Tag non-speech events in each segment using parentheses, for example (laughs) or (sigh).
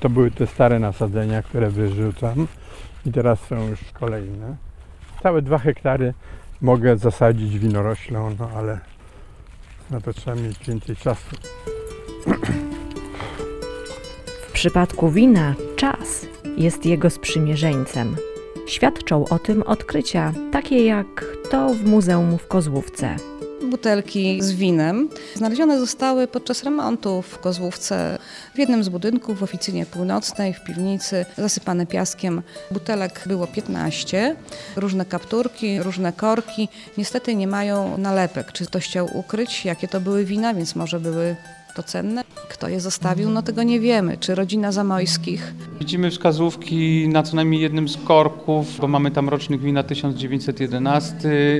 To były te stare nasadzenia, które wyrzucam i teraz są już kolejne. Całe dwa hektary mogę zasadzić winoroślą, no ale na to trzeba mieć więcej czasu. W przypadku wina czas jest jego sprzymierzeńcem. Świadczą o tym odkrycia, takie jak to w Muzeum w Kozłówce. Butelki z winem znalezione zostały podczas remontu w Kozłówce w jednym z budynków w oficynie północnej, w piwnicy, zasypane piaskiem. Butelek było 15, różne kapturki, różne korki. Niestety nie mają nalepek. Czy ktoś chciał ukryć, jakie to były wina, więc może były to cenne. Kto je zostawił, no tego nie wiemy. Czy rodzina Zamojskich? Widzimy wskazówki na co najmniej jednym z korków, bo mamy tam rocznik wina 1911.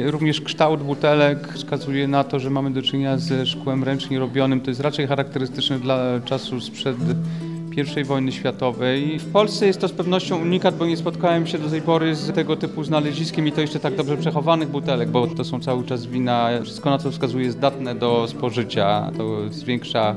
Również kształt butelek wskazuje na to, że mamy do czynienia ze szkłem ręcznie robionym. To jest raczej charakterystyczne dla czasu sprzed I wojny światowej. W Polsce jest to z pewnością unikat, bo nie spotkałem się do tej pory z tego typu znaleziskiem i to jeszcze tak dobrze przechowanych butelek, bo to są cały czas wina, wszystko na co wskazuje jest datne do spożycia, to zwiększa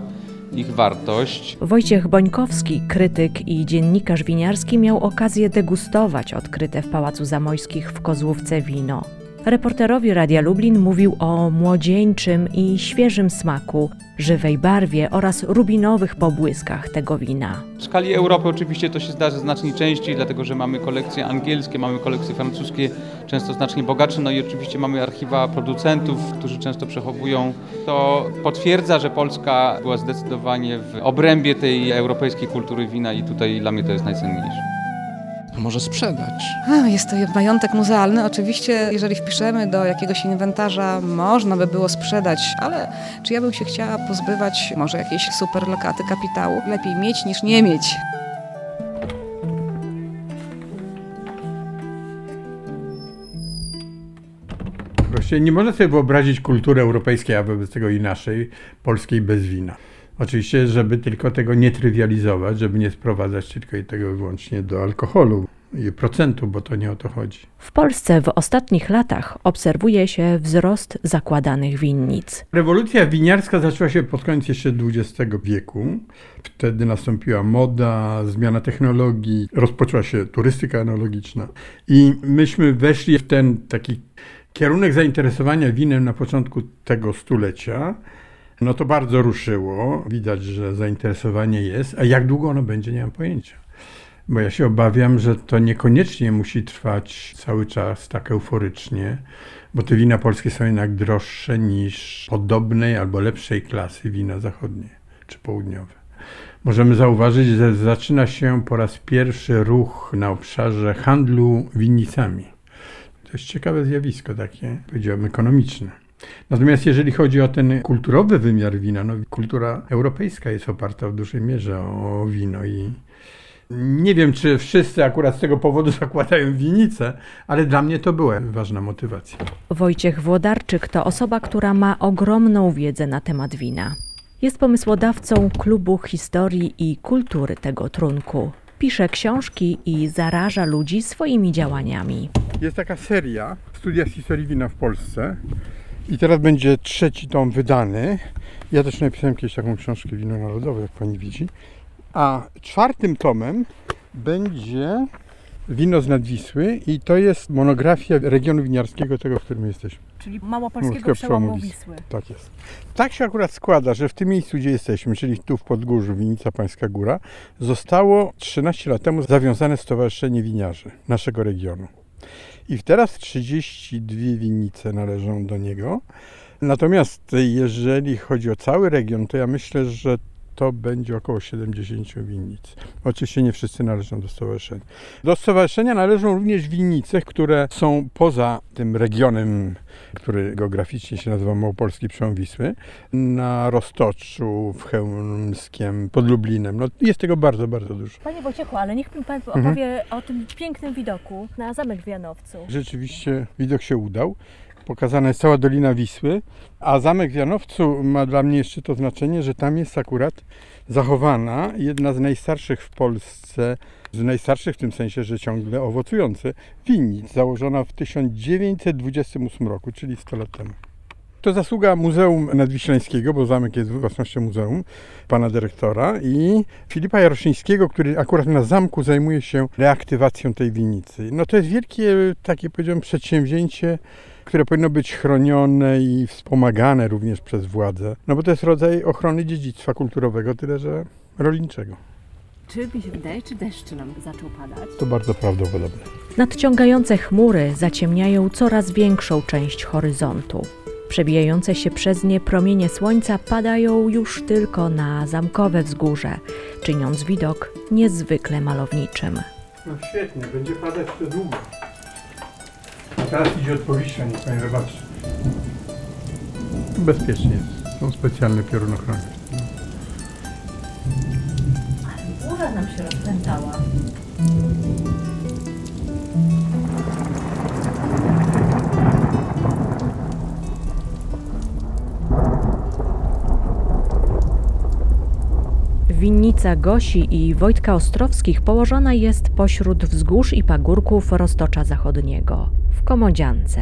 ich wartość. Wojciech Bońkowski, krytyk i dziennikarz winiarski, miał okazję degustować odkryte w Pałacu Zamojskich w Kozłówce wino. Reporterowi Radia Lublin mówił o młodzieńczym i świeżym smaku, żywej barwie oraz rubinowych pobłyskach tego wina. W skali Europy oczywiście to się zdarza znacznie częściej, dlatego że mamy kolekcje angielskie, mamy kolekcje francuskie, często znacznie bogatsze, no i oczywiście mamy archiwa producentów, którzy często przechowują. To potwierdza, że Polska była zdecydowanie w obrębie tej europejskiej kultury wina i tutaj dla mnie to jest najcenniejsze a może sprzedać. A, jest to majątek muzealny. Oczywiście, jeżeli wpiszemy do jakiegoś inwentarza, można by było sprzedać, ale czy ja bym się chciała pozbywać może jakiejś superlokaty kapitału? Lepiej mieć niż nie mieć. Właściwie nie można sobie wyobrazić kultury europejskiej, a wobec tego i naszej, polskiej bez wina. Oczywiście, żeby tylko tego nie trywializować, żeby nie sprowadzać tylko i tego wyłącznie do alkoholu i procentu, bo to nie o to chodzi. W Polsce w ostatnich latach obserwuje się wzrost zakładanych winnic. Rewolucja winiarska zaczęła się pod koniec jeszcze XX wieku. Wtedy nastąpiła moda, zmiana technologii, rozpoczęła się turystyka analogiczna i myśmy weszli w ten taki kierunek zainteresowania winem na początku tego stulecia. No to bardzo ruszyło. Widać, że zainteresowanie jest, a jak długo ono będzie, nie mam pojęcia. Bo ja się obawiam, że to niekoniecznie musi trwać cały czas tak euforycznie, bo te wina polskie są jednak droższe niż podobnej albo lepszej klasy wina zachodnie czy południowe. Możemy zauważyć, że zaczyna się po raz pierwszy ruch na obszarze handlu winnicami. To jest ciekawe zjawisko takie, powiedziałbym, ekonomiczne. Natomiast jeżeli chodzi o ten kulturowy wymiar wina, no kultura europejska jest oparta w dużej mierze o wino i nie wiem, czy wszyscy akurat z tego powodu (laughs) zakładają winnicę, ale dla mnie to była ważna motywacja. Wojciech Włodarczyk to osoba, która ma ogromną wiedzę na temat wina. Jest pomysłodawcą klubu historii i kultury tego trunku. Pisze książki i zaraża ludzi swoimi działaniami. Jest taka seria Studia z historii wina w Polsce i teraz będzie trzeci tom wydany. Ja też napisałem kiedyś taką książkę Wino Narodowe, jak pani widzi. A czwartym tomem będzie Wino z Nadwisły i to jest monografia regionu winiarskiego, tego, w którym jesteśmy. Czyli małopolskiego przełomu Wisły. Tak jest. Tak się akurat składa, że w tym miejscu, gdzie jesteśmy, czyli tu w Podgórzu, Winica Pańska Góra, zostało 13 lat temu zawiązane Stowarzyszenie Winiarzy naszego regionu. I teraz 32 winnice należą do niego. Natomiast jeżeli chodzi o cały region, to ja myślę, że to będzie około 70 winnic. Oczywiście nie wszyscy należą do stowarzyszenia. Do stowarzyszenia należą również winnice, które są poza tym regionem, który geograficznie się nazywa Małopolski Przełom Wisły, na Roztoczu, w Chełmskiem, pod Lublinem. No, jest tego bardzo, bardzo dużo. Panie Wojciechu, ale niech mi Pan mhm. opowie mhm. o tym pięknym widoku na Zamek w Janowcu. Rzeczywiście widok się udał pokazana jest cała Dolina Wisły, a Zamek w Janowcu ma dla mnie jeszcze to znaczenie, że tam jest akurat zachowana jedna z najstarszych w Polsce, z najstarszych w tym sensie, że ciągle owocujące, winnic, założona w 1928 roku, czyli 100 lat temu. To zasługa Muzeum Nadwiślańskiego, bo zamek jest własnością muzeum, pana dyrektora i Filipa Jaroszyńskiego, który akurat na zamku zajmuje się reaktywacją tej winnicy. No to jest wielkie, takie powiedziałem, przedsięwzięcie, które powinno być chronione i wspomagane również przez władze, no bo to jest rodzaj ochrony dziedzictwa kulturowego, tyle że rolniczego. Czy mi się wydaje, czy deszcz nam zaczął padać? To bardzo prawdopodobne. Nadciągające chmury zaciemniają coraz większą część horyzontu. Przebijające się przez nie promienie słońca padają już tylko na zamkowe wzgórze, czyniąc widok niezwykle malowniczym. No świetnie, będzie padać to długo. Teraz idzie odpowiedź, niech pani zobaczy. Bezpiecznie jest. Są specjalne piorunochrony. Burza nam się rozpętała. Winnica Gosi i Wojtka Ostrowskich położona jest pośród wzgórz i pagórków Roztocza Zachodniego, w Komodziance.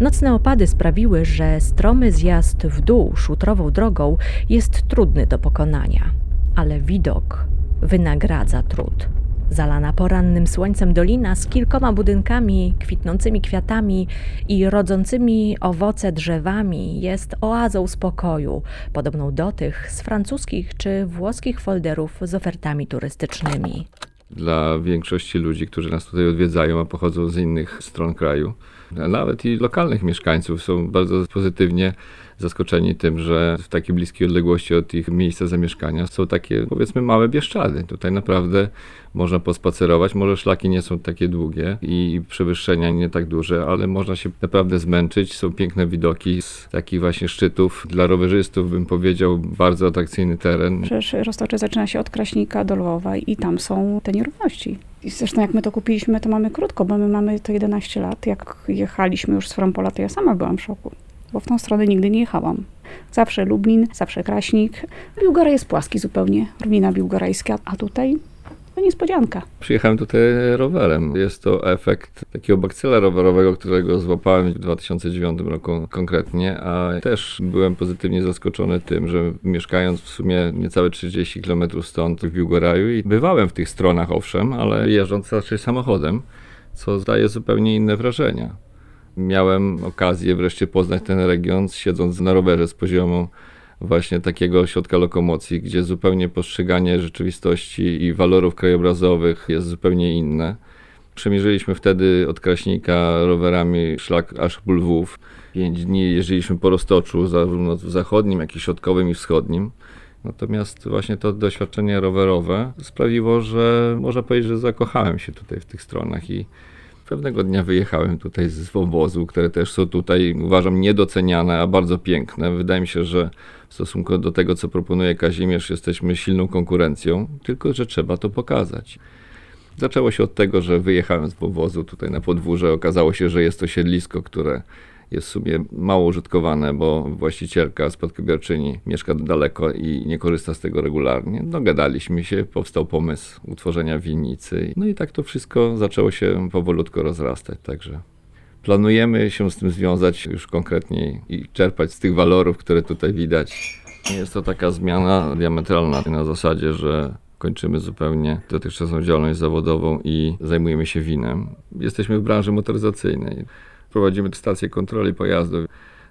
Nocne opady sprawiły, że stromy zjazd w dół szutrową drogą jest trudny do pokonania, ale widok wynagradza trud. Zalana porannym słońcem dolina z kilkoma budynkami, kwitnącymi kwiatami i rodzącymi owoce drzewami jest oazą spokoju, podobną do tych z francuskich czy włoskich folderów z ofertami turystycznymi. Dla większości ludzi, którzy nas tutaj odwiedzają, a pochodzą z innych stron kraju, nawet i lokalnych mieszkańców są bardzo pozytywnie zaskoczeni tym, że w takiej bliskiej odległości od ich miejsca zamieszkania są takie, powiedzmy, małe Bieszczady. Tutaj naprawdę można pospacerować, może szlaki nie są takie długie i przewyższenia nie tak duże, ale można się naprawdę zmęczyć. Są piękne widoki z takich właśnie szczytów. Dla rowerzystów bym powiedział bardzo atrakcyjny teren. Przecież Roztocze zaczyna się od Kraśnika do Lwowa i tam są te nierówności. I zresztą jak my to kupiliśmy, to mamy krótko, bo my mamy to 11 lat. Jak jechaliśmy już z Frampola, to ja sama byłam w szoku bo w tą stronę nigdy nie jechałam. Zawsze Lublin, zawsze Kraśnik. Biłgora jest płaski zupełnie, rówina biłgorajska, a tutaj to niespodzianka. Przyjechałem tutaj rowerem. Jest to efekt takiego bakcyla rowerowego, którego złapałem w 2009 roku konkretnie, a też byłem pozytywnie zaskoczony tym, że mieszkając w sumie niecałe 30 km stąd w Biłgoraju i bywałem w tych stronach owszem, ale jeżdżąc raczej samochodem, co daje zupełnie inne wrażenia. Miałem okazję wreszcie poznać ten region, siedząc na rowerze z poziomu właśnie takiego ośrodka lokomocji, gdzie zupełnie postrzeganie rzeczywistości i walorów krajobrazowych jest zupełnie inne. Przemierzyliśmy wtedy od Kraśnika rowerami szlak aż Lwów. Pięć dni jeździliśmy po Roztoczu, zarówno zachodnim, jak i środkowym i wschodnim. Natomiast właśnie to doświadczenie rowerowe sprawiło, że można powiedzieć, że zakochałem się tutaj w tych stronach i Pewnego dnia wyjechałem tutaj z obozu, które też są tutaj, uważam, niedoceniane, a bardzo piękne. Wydaje mi się, że w stosunku do tego, co proponuje Kazimierz, jesteśmy silną konkurencją, tylko że trzeba to pokazać. Zaczęło się od tego, że wyjechałem z obozu tutaj na podwórze. Okazało się, że jest to siedlisko, które jest w sumie mało użytkowane, bo właścicielka, spadkobierczyni mieszka daleko i nie korzysta z tego regularnie. Dogadaliśmy się, powstał pomysł utworzenia winnicy. No i tak to wszystko zaczęło się powolutku rozrastać, także planujemy się z tym związać już konkretniej i czerpać z tych walorów, które tutaj widać. Jest to taka zmiana diametralna na zasadzie, że kończymy zupełnie dotychczasową działalność zawodową i zajmujemy się winem. Jesteśmy w branży motoryzacyjnej prowadzimy stację kontroli pojazdów.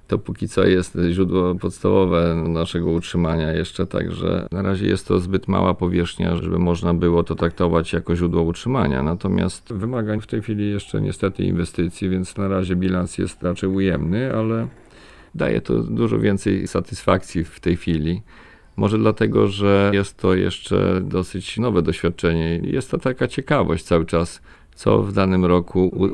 To póki co jest źródło podstawowe naszego utrzymania jeszcze, także na razie jest to zbyt mała powierzchnia, żeby można było to traktować jako źródło utrzymania. Natomiast wymagań w tej chwili jeszcze niestety inwestycji, więc na razie bilans jest raczej ujemny, ale daje to dużo więcej satysfakcji w tej chwili. Może dlatego, że jest to jeszcze dosyć nowe doświadczenie. Jest to taka ciekawość cały czas co w danym roku u,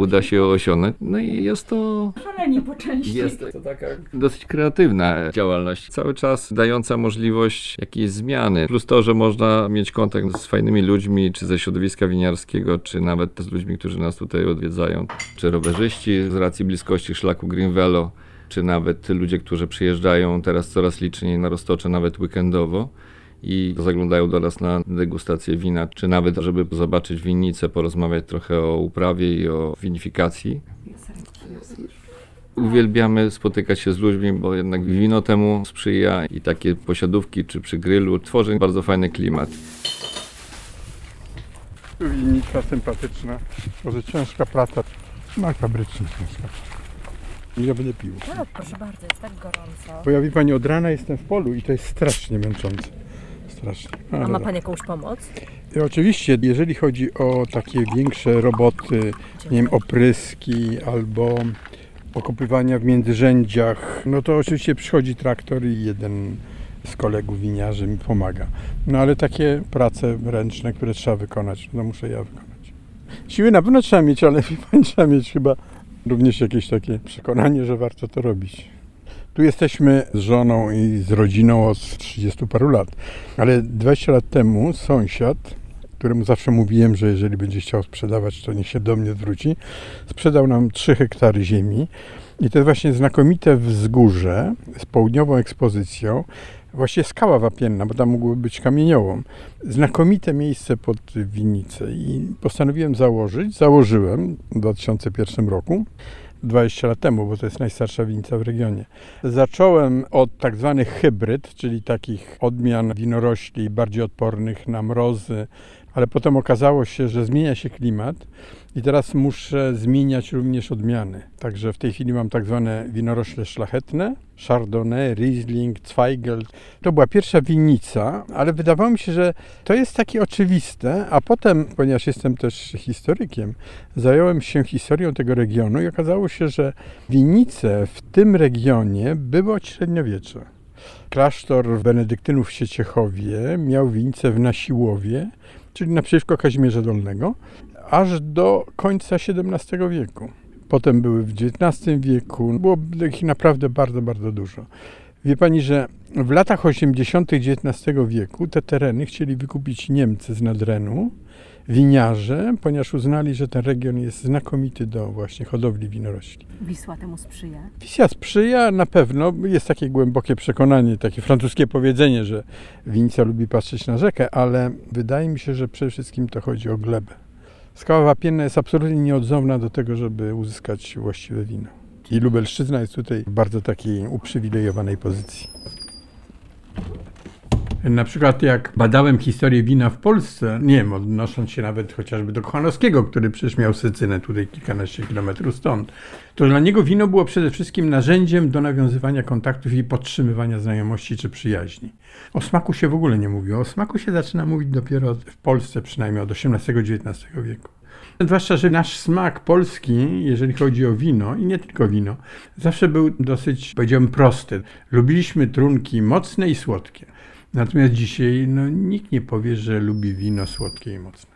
uda się osiągnąć. No i jest to... Szaleni po części. Jest to taka dosyć kreatywna działalność, cały czas dająca możliwość jakiejś zmiany. Plus to, że można mieć kontakt z fajnymi ludźmi, czy ze środowiska winiarskiego, czy nawet z ludźmi, którzy nas tutaj odwiedzają, czy rowerzyści z racji bliskości szlaku Green Velo, czy nawet ludzie, którzy przyjeżdżają teraz coraz liczniej na Roztocze, nawet weekendowo i zaglądają do nas na degustację wina, czy nawet, żeby zobaczyć winnicę, porozmawiać trochę o uprawie i o winifikacji. Uwielbiamy spotykać się z ludźmi, bo jednak wino temu sprzyja i takie posiadówki czy przy grillu tworzy bardzo fajny klimat. Winnica sympatyczna, może ciężka praca, smak fabryczny ciężka. Ja będę pił. Tak, proszę bardzo, jest tak gorąco. Bo ja pani, od rana jestem w polu i to jest strasznie męczące. Strasznie. A ma pan jakąś pomoc? I Oczywiście, jeżeli chodzi o takie większe roboty, nie wiem, opryski albo okopywania w międzyrzędziach, no to oczywiście przychodzi traktor i jeden z kolegów winiarzy mi pomaga. No ale takie prace ręczne, które trzeba wykonać, no muszę ja wykonać. Siły na pewno trzeba mieć, ale (laughs) trzeba mieć chyba również jakieś takie przekonanie, że warto to robić. Tu jesteśmy z żoną i z rodziną od 30 paru lat, ale 20 lat temu sąsiad, któremu zawsze mówiłem, że jeżeli będzie chciał sprzedawać, to niech się do mnie zwróci, sprzedał nam 3 hektary ziemi i to jest właśnie znakomite wzgórze z południową ekspozycją, właśnie skała wapienna, bo tam mogłoby być kamieniołom. Znakomite miejsce pod winnicę i postanowiłem założyć, założyłem w 2001 roku, 20 lat temu, bo to jest najstarsza winnica w regionie. Zacząłem od tak zwanych hybryd, czyli takich odmian winorośli bardziej odpornych na mrozy, ale potem okazało się, że zmienia się klimat i teraz muszę zmieniać również odmiany. Także w tej chwili mam tak zwane winorośle szlachetne, Chardonnay, Riesling, Zweigel. To była pierwsza winnica, ale wydawało mi się, że to jest takie oczywiste, a potem, ponieważ jestem też historykiem, zająłem się historią tego regionu i okazało się, że winnice w tym regionie były od średniowiecza. Klasztor benedyktynów w Sieciechowie miał winnicę w Nasiłowie, czyli naprzeciwko Kazimierza Dolnego, aż do końca XVII wieku. Potem były w XIX wieku, było ich naprawdę bardzo, bardzo dużo. Wie pani, że w latach 80. XIX wieku te tereny chcieli wykupić Niemcy z Nadrenu, winiarze, ponieważ uznali, że ten region jest znakomity do właśnie hodowli winorośli. Wisła temu sprzyja. Wisja sprzyja na pewno, jest takie głębokie przekonanie, takie francuskie powiedzenie, że winica lubi patrzeć na rzekę, ale wydaje mi się, że przede wszystkim to chodzi o glebę. Skała wapienna jest absolutnie nieodzowna do tego, żeby uzyskać właściwe wino. I Lubelszczyzna jest tutaj w bardzo takiej uprzywilejowanej pozycji. Na przykład jak badałem historię wina w Polsce, nie wiem, odnosząc się nawet chociażby do Kochanowskiego, który przecież miał Sycynę tutaj kilkanaście kilometrów stąd, to dla niego wino było przede wszystkim narzędziem do nawiązywania kontaktów i podtrzymywania znajomości czy przyjaźni. O smaku się w ogóle nie mówiło. O smaku się zaczyna mówić dopiero w Polsce przynajmniej od XVIII-XIX wieku. Zwłaszcza, że nasz smak polski, jeżeli chodzi o wino i nie tylko wino, zawsze był dosyć, powiedziałbym, prosty. Lubiliśmy trunki mocne i słodkie. Natomiast dzisiaj no, nikt nie powie, że lubi wino słodkie i mocne.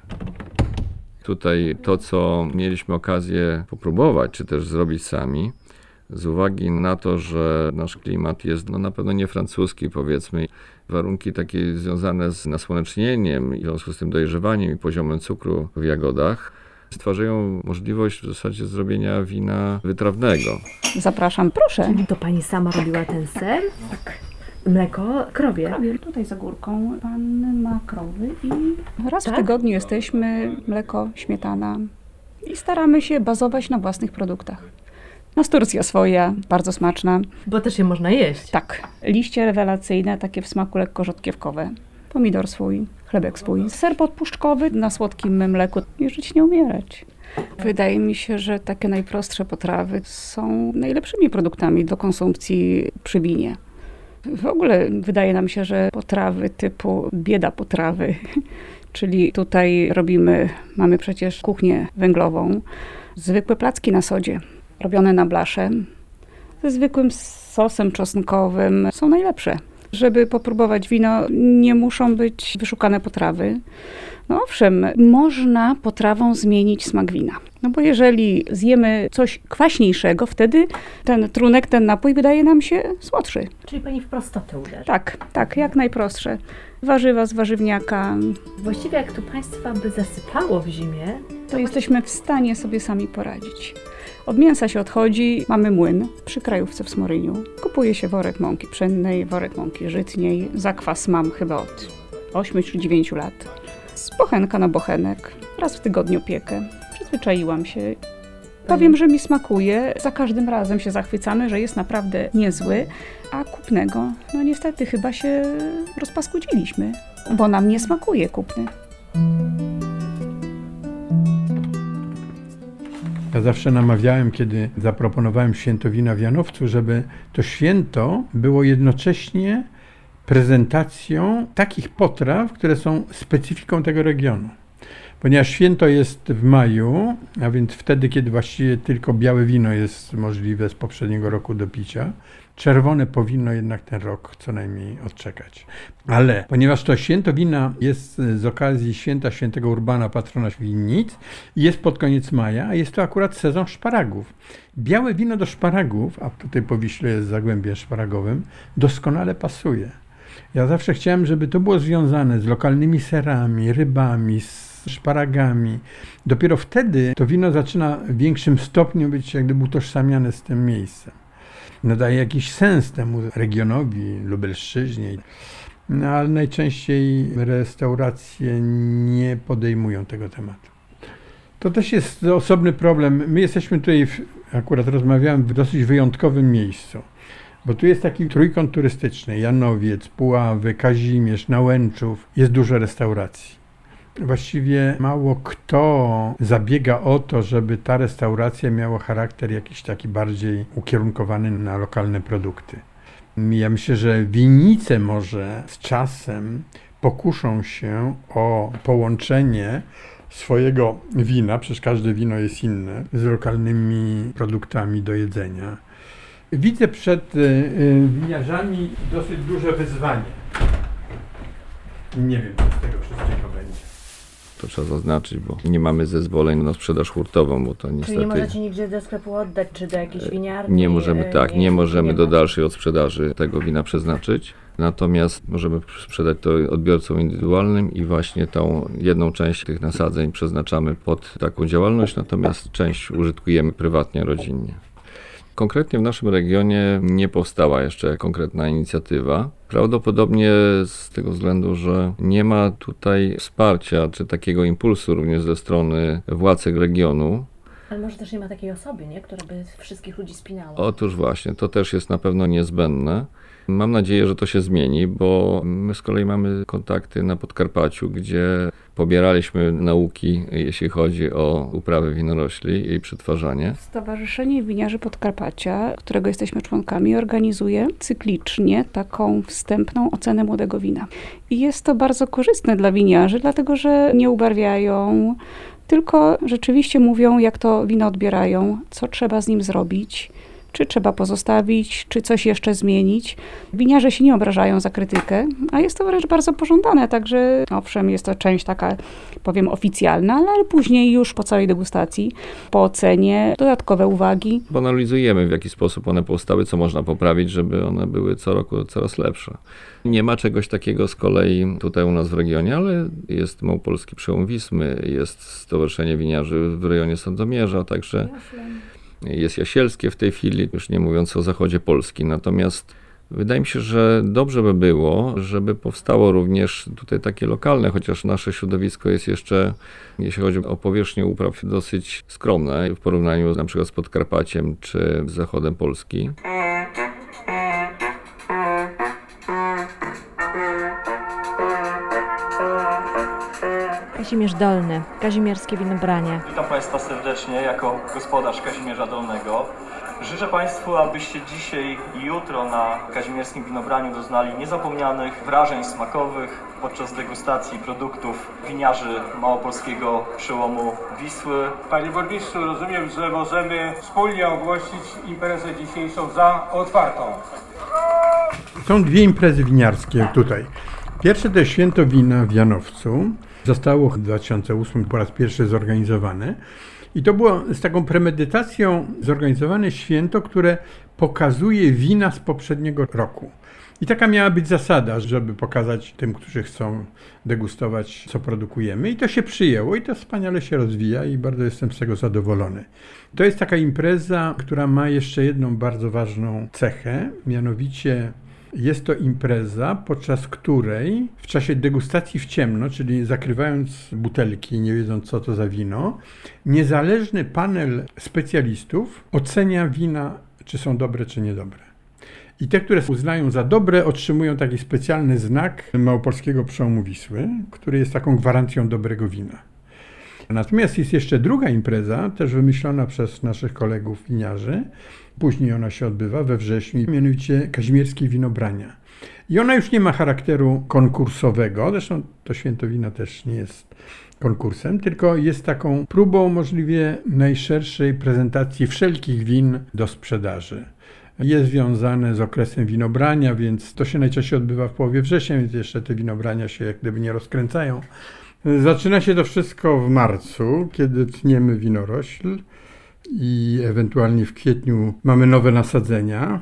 Tutaj to, co mieliśmy okazję popróbować, czy też zrobić sami, z uwagi na to, że nasz klimat jest no, na pewno nie francuski, powiedzmy, warunki takie związane z nasłonecznieniem, w związku z tym dojrzewaniem i poziomem cukru w jagodach, stwarzają możliwość w zasadzie zrobienia wina wytrawnego. Zapraszam, proszę. Czyli to pani sama robiła ten ser? Tak. Mleko krowie. Prawie tutaj za górką pan ma krowy i raz Tak? w tygodniu jesteśmy, mleko, śmietana i staramy się bazować na własnych produktach. Nasturcja swoja, bardzo smaczna. Bo też je można jeść. Tak, liście rewelacyjne, takie w smaku lekko rzodkiewkowe. Pomidor swój, chlebek swój. Ser podpuszczkowy na słodkim mleku i żyć nie umierać. Wydaje mi się, że takie najprostsze potrawy są najlepszymi produktami do konsumpcji przy winie. W ogóle wydaje nam się, że potrawy typu bieda potrawy, (laughs) czyli tutaj robimy, mamy przecież kuchnię węglową, zwykłe placki na sodzie, robione na blasze, ze zwykłym sosem czosnkowym są najlepsze. Żeby popróbować wino, nie muszą być wyszukane potrawy. No owszem, można potrawą zmienić smak wina. No bo jeżeli zjemy coś kwaśniejszego, wtedy ten trunek, ten napój wydaje nam się słodszy. Czyli pani w prostotę uderzy. Tak, tak, jak najprostsze. Warzywa z warzywniaka, Właściwie jak tu państwa by zasypało w zimie, to jesteśmy w stanie sobie sami poradzić. Od mięsa się odchodzi, mamy młyn przy krajówce w Smoryniu. Kupuje się worek mąki pszennej, worek mąki żytniej. Zakwas mam chyba od 8 czy 9 lat. Z bochenka na bochenek. Raz w tygodniu piekę. Przyzwyczaiłam się. Powiem, że mi smakuje. Za każdym razem się zachwycamy, że jest naprawdę niezły, a kupnego, no niestety chyba się rozpaskudziliśmy, bo nam nie smakuje kupny. Ja zawsze namawiałem, kiedy zaproponowałem święto wina w Janowcu, żeby to święto było jednocześnie prezentacją takich potraw, które są specyfiką tego regionu. Ponieważ święto jest w maju, a więc wtedy, kiedy właściwie tylko białe wino jest możliwe z poprzedniego roku do picia, czerwone powinno jednak ten rok co najmniej odczekać. Ale ponieważ to święto wina jest z okazji święta świętego Urbana, patrona winnic, jest pod koniec maja, a jest to akurat sezon szparagów. Białe wino do szparagów, a tutaj po Wiśle jest zagłębie szparagowym, doskonale pasuje. Ja zawsze chciałem, żeby to było związane z lokalnymi serami, rybami, z szparagami. Dopiero wtedy to wino zaczyna w większym stopniu być jak gdyby utożsamiane z tym miejscem. Nadaje jakiś sens temu regionowi, Lubelszczyźnie. No, ale najczęściej restauracje nie podejmują tego tematu. To też jest osobny problem. My jesteśmy tutaj, w, akurat rozmawiałem, w dosyć wyjątkowym miejscu. Bo tu jest taki trójkąt turystyczny, Janowiec, Puławy, Kazimierz, Nałęczów, jest dużo restauracji. Właściwie mało kto zabiega o to, żeby ta restauracja miała charakter jakiś taki bardziej ukierunkowany na lokalne produkty. Ja myślę, że winnice może z czasem pokuszą się o połączenie swojego wina, przecież każde wino jest inne, z lokalnymi produktami do jedzenia. Widzę przed y, y, winiarzami dosyć duże wyzwanie. Nie wiem, co z tego wszystkiego będzie. To trzeba zaznaczyć, bo nie mamy zezwoleń na sprzedaż hurtową, bo to Czyli niestety nie możecie nigdzie do sklepu oddać, czy do jakiejś winiarni? nie możemy, e, tak, nie możemy do dalszej odsprzedaży tego wina przeznaczyć. Natomiast możemy sprzedać to odbiorcom indywidualnym i właśnie tą jedną część tych nasadzeń przeznaczamy pod taką działalność, natomiast część użytkujemy prywatnie, rodzinnie. Konkretnie w naszym regionie nie powstała jeszcze konkretna inicjatywa. Prawdopodobnie z tego względu, że nie ma tutaj wsparcia czy takiego impulsu również ze strony władz regionu. Ale może też nie ma takiej osoby, nie? która by wszystkich ludzi spinała. Otóż właśnie, to też jest na pewno niezbędne. Mam nadzieję, że to się zmieni, bo my z kolei mamy kontakty na Podkarpaciu, gdzie pobieraliśmy nauki, jeśli chodzi o uprawę winorośli i przetwarzanie. Stowarzyszenie Winiarzy Podkarpacia, którego jesteśmy członkami, organizuje cyklicznie taką wstępną ocenę młodego wina. I jest to bardzo korzystne dla winiarzy, dlatego że nie ubarwiają, tylko rzeczywiście mówią, jak to wino odbierają, co trzeba z nim zrobić, czy trzeba pozostawić, czy coś jeszcze zmienić. Winiarze się nie obrażają za krytykę, a jest to wręcz bardzo pożądane, także owszem, jest to część taka, powiem, oficjalna, ale później już po całej degustacji, po ocenie, dodatkowe uwagi. Bo analizujemy, w jaki sposób one powstały, co można poprawić, żeby one były co roku coraz lepsze. Nie ma czegoś takiego z kolei tutaj u nas w regionie, ale jest Małopolski Przełom Wismy, jest Stowarzyszenie Winiarzy w rejonie Sandomierza, także jest Jasielskie w tej chwili, już nie mówiąc o zachodzie Polski. Natomiast wydaje mi się, że dobrze by było, żeby powstało również tutaj takie lokalne, chociaż nasze środowisko jest jeszcze, jeśli chodzi o powierzchnię upraw, dosyć skromne w porównaniu na przykład z Podkarpaciem czy z zachodem Polski. Kazimierz Dolny, Kazimierskie Winobranie. Witam Państwa serdecznie jako gospodarz Kazimierza Dolnego. Życzę Państwu, abyście dzisiaj i jutro na kazimierskim winobraniu doznali niezapomnianych wrażeń smakowych podczas degustacji produktów winiarzy małopolskiego przełomu Wisły. Panie burmistrzu, rozumiem, że możemy wspólnie ogłosić imprezę dzisiejszą za otwartą. Są dwie imprezy winiarskie tutaj. Pierwsze to jest Święto Wina w Janowcu. Zostało w 2008 po raz pierwszy zorganizowane. I to było z taką premedytacją zorganizowane święto, które pokazuje wina z poprzedniego roku. I taka miała być zasada, żeby pokazać tym, którzy chcą degustować, co produkujemy. I to się przyjęło i to wspaniale się rozwija i bardzo jestem z tego zadowolony. To jest taka impreza, która ma jeszcze jedną bardzo ważną cechę, mianowicie Jest to impreza, podczas której w czasie degustacji w ciemno, czyli zakrywając butelki, nie wiedząc co to za wino, niezależny panel specjalistów ocenia wina, czy są dobre, czy niedobre. I te, które uznają za dobre, otrzymują taki specjalny znak Małopolskiego Przełomu Wisły, który jest taką gwarancją dobrego wina. Natomiast jest jeszcze druga impreza, też wymyślona przez naszych kolegów winiarzy. Później ona się odbywa we wrześniu, mianowicie Kazimierskie Winobrania. I ona już nie ma charakteru konkursowego, zresztą to święto wina też nie jest konkursem, tylko jest taką próbą możliwie najszerszej prezentacji wszelkich win do sprzedaży. Jest związane z okresem winobrania, więc to się najczęściej odbywa w połowie września, więc jeszcze te winobrania się jak gdyby nie rozkręcają. Zaczyna się to wszystko w marcu, kiedy tniemy winorośl i ewentualnie w kwietniu mamy nowe nasadzenia.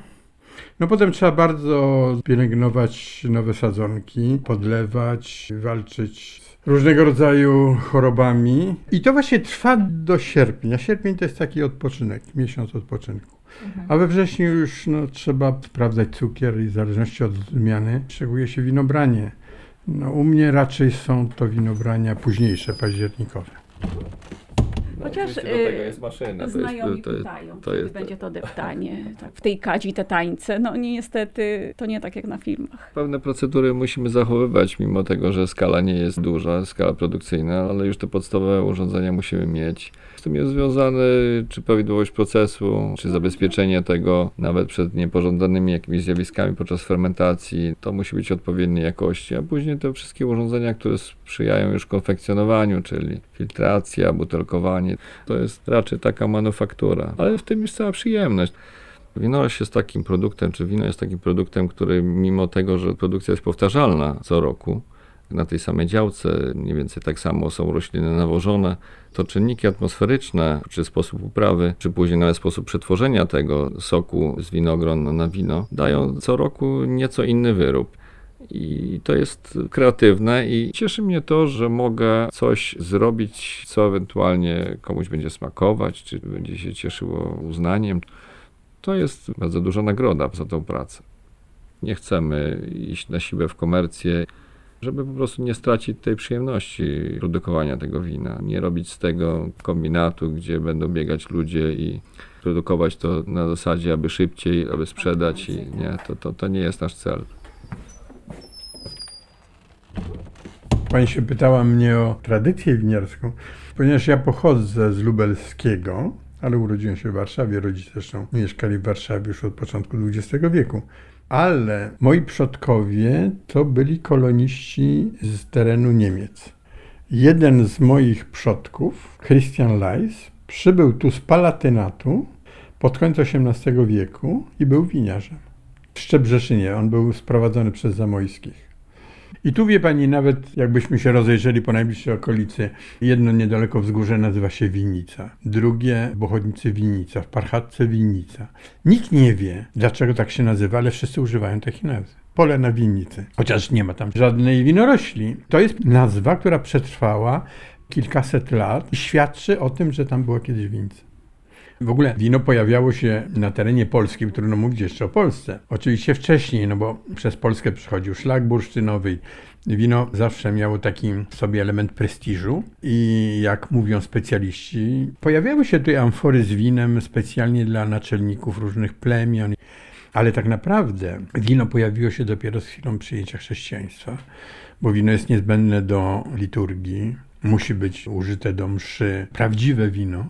No potem trzeba bardzo pielęgnować nowe sadzonki, podlewać, walczyć z różnego rodzaju chorobami. I to właśnie trwa do sierpnia. Sierpień to jest taki odpoczynek, miesiąc odpoczynku. Mhm. A we wrześniu już no, trzeba sprawdzać cukier i w zależności od zmiany szczególnie się winobranie. No, u mnie raczej są to winobrania późniejsze, październikowe. Chociaż do tego jest maszyna. Znajomi to jest, pytają, to jest, będzie to deptanie. (laughs) Tak, w tej kadzi te tańce. No niestety to nie tak jak na filmach. Pewne procedury musimy zachowywać, mimo tego, że skala nie jest duża, skala produkcyjna, ale już te podstawowe urządzenia musimy mieć. Tym jest związane czy prawidłowość procesu, czy zabezpieczenie tego nawet przed niepożądanymi jakimiś zjawiskami podczas fermentacji. To musi być odpowiedniej jakości, a później te wszystkie urządzenia, które sprzyjają już konfekcjonowaniu, czyli filtracja, butelkowanie. To jest raczej taka manufaktura, ale w tym jest cała przyjemność. Winorośl jest takim produktem, czy wino jest takim produktem, który mimo tego, że produkcja jest powtarzalna co roku, na tej samej działce, mniej więcej tak samo są rośliny nawożone, to czynniki atmosferyczne, czy sposób uprawy, czy później nawet sposób przetworzenia tego soku z winogron na wino, dają co roku nieco inny wyrób. I to jest kreatywne i cieszy mnie to, że mogę coś zrobić, co ewentualnie komuś będzie smakować, czy będzie się cieszyło uznaniem. To jest bardzo duża nagroda za tą pracę. Nie chcemy iść na siłę w komercję, żeby po prostu nie stracić tej przyjemności produkowania tego wina. Nie robić z tego kombinatu, gdzie będą biegać ludzie i produkować to na zasadzie, aby szybciej, aby sprzedać. I nie, to, to, to nie jest nasz cel. Pani się pytała mnie o tradycję winiarską, ponieważ ja pochodzę z lubelskiego, ale urodziłem się w Warszawie. Rodzice zresztą mieszkali w Warszawie już od początku XX wieku. Ale moi przodkowie to byli koloniści z terenu Niemiec. Jeden z moich przodków, Christian Leis, przybył tu z Palatynatu pod koniec XVIII wieku i był winiarzem. W Szczebrzeszynie on był sprowadzony przez Zamojskich. I tu wie pani, nawet jakbyśmy się rozejrzeli po najbliższej okolicy, jedno niedaleko wzgórze nazywa się Winnica, drugie w Bochodnicy Winnica, w Parchatce Winnica. Nikt nie wie, dlaczego tak się nazywa, ale wszyscy używają takich nazw pole na winnicy, chociaż nie ma tam żadnej winorośli. To jest nazwa, która przetrwała kilkaset lat i świadczy o tym, że tam była kiedyś winnica. W ogóle wino pojawiało się na terenie Polski, trudno mówić jeszcze o Polsce. Oczywiście wcześniej, no bo przez Polskę przychodził szlak bursztynowy. Wino zawsze miało taki sobie element prestiżu i jak mówią specjaliści, pojawiały się tutaj amfory z winem specjalnie dla naczelników różnych plemion. Ale tak naprawdę wino pojawiło się dopiero z chwilą przyjęcia chrześcijaństwa, bo wino jest niezbędne do liturgii, musi być użyte do mszy, prawdziwe wino.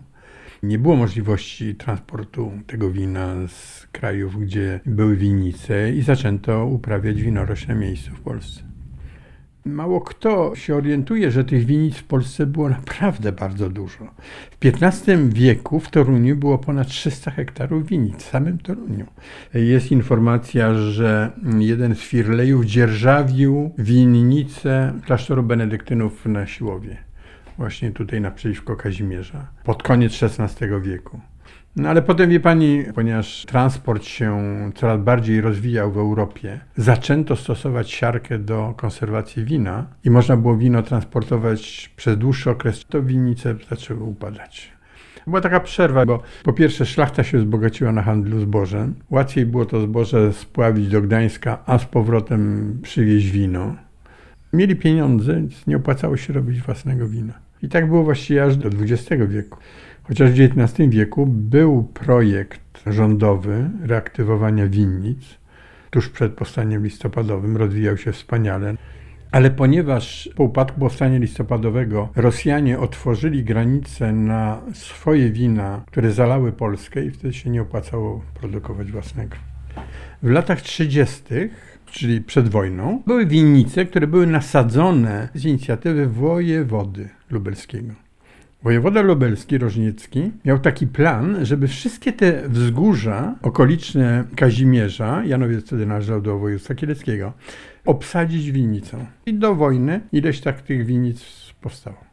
Nie było możliwości transportu tego wina z krajów, gdzie były winnice i zaczęto uprawiać winorośl na miejscu w Polsce. Mało kto się orientuje, że tych winnic w Polsce było naprawdę bardzo dużo. W XV wieku w Toruniu było ponad 300 hektarów winnic, w samym Toruniu. Jest informacja, że jeden z firlejów dzierżawił winnicę klasztoru benedyktynów na Siłowie właśnie tutaj naprzeciwko Kazimierza, pod koniec XVI wieku. No ale potem, wie pani, ponieważ transport się coraz bardziej rozwijał w Europie, zaczęto stosować siarkę do konserwacji wina i można było wino transportować przez dłuższy okres, to winnice zaczęły upadać. Była taka przerwa, bo po pierwsze szlachta się wzbogaciła na handlu zbożem. Łatwiej było to zboże spławić do Gdańska, a z powrotem przywieźć wino. Mieli pieniądze, więc nie opłacało się robić własnego wina. I tak było właściwie aż do XX wieku. Chociaż w XIX wieku był projekt rządowy reaktywowania winnic, tuż przed powstaniem listopadowym, rozwijał się wspaniale. Ale ponieważ po upadku powstania listopadowego Rosjanie otworzyli granice na swoje wina, które zalały Polskę i wtedy się nie opłacało produkować własnego. W latach 30., czyli przed wojną, były winnice, które były nasadzone z inicjatywy wojewody lubelskiego. Wojewoda lubelski, Rożniecki, miał taki plan, żeby wszystkie te wzgórza okoliczne Kazimierza, Janowiec wtedy należał do województwa kieleckiego, obsadzić winnicą. I do wojny ileś tak tych winnic powstało.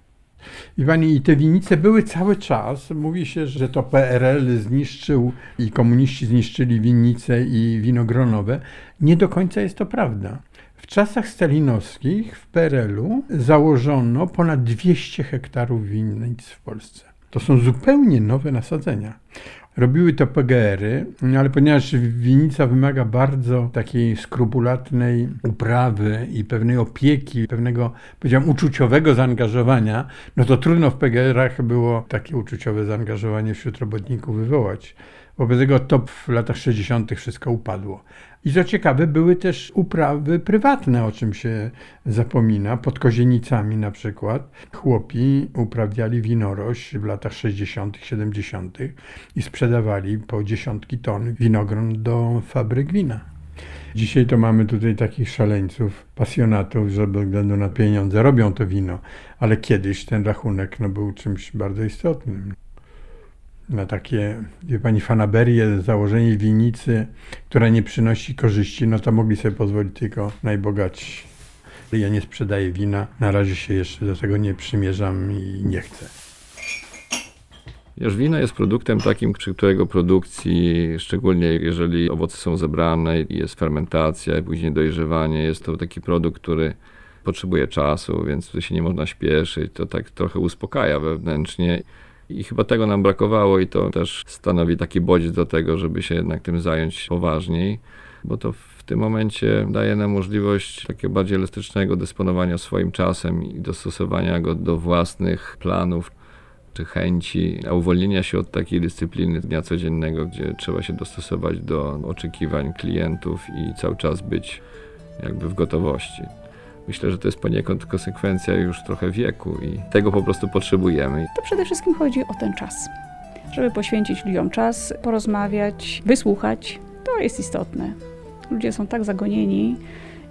I pani, i te winnice były cały czas. Mówi się, że to PRL zniszczył i komuniści zniszczyli winnice i winogronowe. Nie do końca jest to prawda. W czasach stalinowskich w PRL-u założono ponad 200 hektarów winnic w Polsce. To są zupełnie nowe nasadzenia. Robiły to PGR-y, no ale ponieważ winnica wymaga bardzo takiej skrupulatnej uprawy i pewnej opieki, pewnego, powiedziałem, uczuciowego zaangażowania, no to trudno w PGR-ach było takie uczuciowe zaangażowanie wśród robotników wywołać. Wobec tego to w latach 60. wszystko upadło. I co ciekawe, były też uprawy prywatne, o czym się zapomina. Pod Kozienicami na przykład chłopi uprawiali winorość w latach 60., 70. i sprzedawali po dziesiątki ton winogron do fabryk wina. Dzisiaj to mamy tutaj takich szaleńców, pasjonatów, że bez względu na pieniądze robią to wino, ale kiedyś ten rachunek no, był czymś bardzo istotnym na takie, wie pani, fanaberie, założenie winnicy, która nie przynosi korzyści, no to mogli sobie pozwolić tylko najbogatsi. Ja nie sprzedaję wina, na razie się jeszcze do tego nie przymierzam i nie chcę. Już wino jest produktem takim, przy którego produkcji, szczególnie jeżeli owoce są zebrane, jest fermentacja, później dojrzewanie, jest to taki produkt, który potrzebuje czasu, więc tu się nie można śpieszyć. To tak trochę uspokaja wewnętrznie. I chyba tego nam brakowało i to też stanowi taki bodziec do tego, żeby się jednak tym zająć poważniej, bo to w tym momencie daje nam możliwość takiego bardziej elastycznego dysponowania swoim czasem i dostosowania go do własnych planów czy chęci, a uwolnienia się od takiej dyscypliny dnia codziennego, gdzie trzeba się dostosować do oczekiwań klientów i cały czas być jakby w gotowości. Myślę, że to jest poniekąd konsekwencja już trochę wieku i tego po prostu potrzebujemy. To przede wszystkim chodzi o ten czas. Żeby poświęcić ludziom czas, porozmawiać, wysłuchać, to jest istotne. Ludzie są tak zagonieni,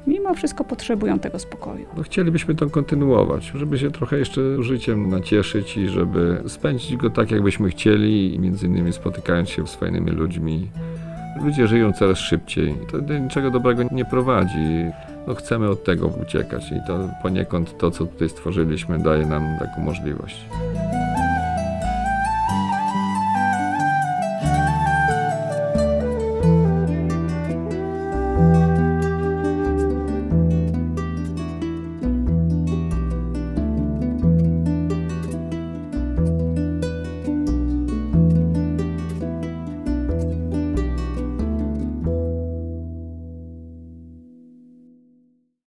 mimo wszystko potrzebują tego spokoju. No, chcielibyśmy to kontynuować, żeby się trochę jeszcze życiem nacieszyć i żeby spędzić go tak, jakbyśmy chcieli i między innymi spotykając się z fajnymi ludźmi. Ludzie żyją coraz szybciej. To do niczego dobrego nie prowadzi no chcemy od tego uciekać i to poniekąd to, co tutaj stworzyliśmy, daje nam taką możliwość.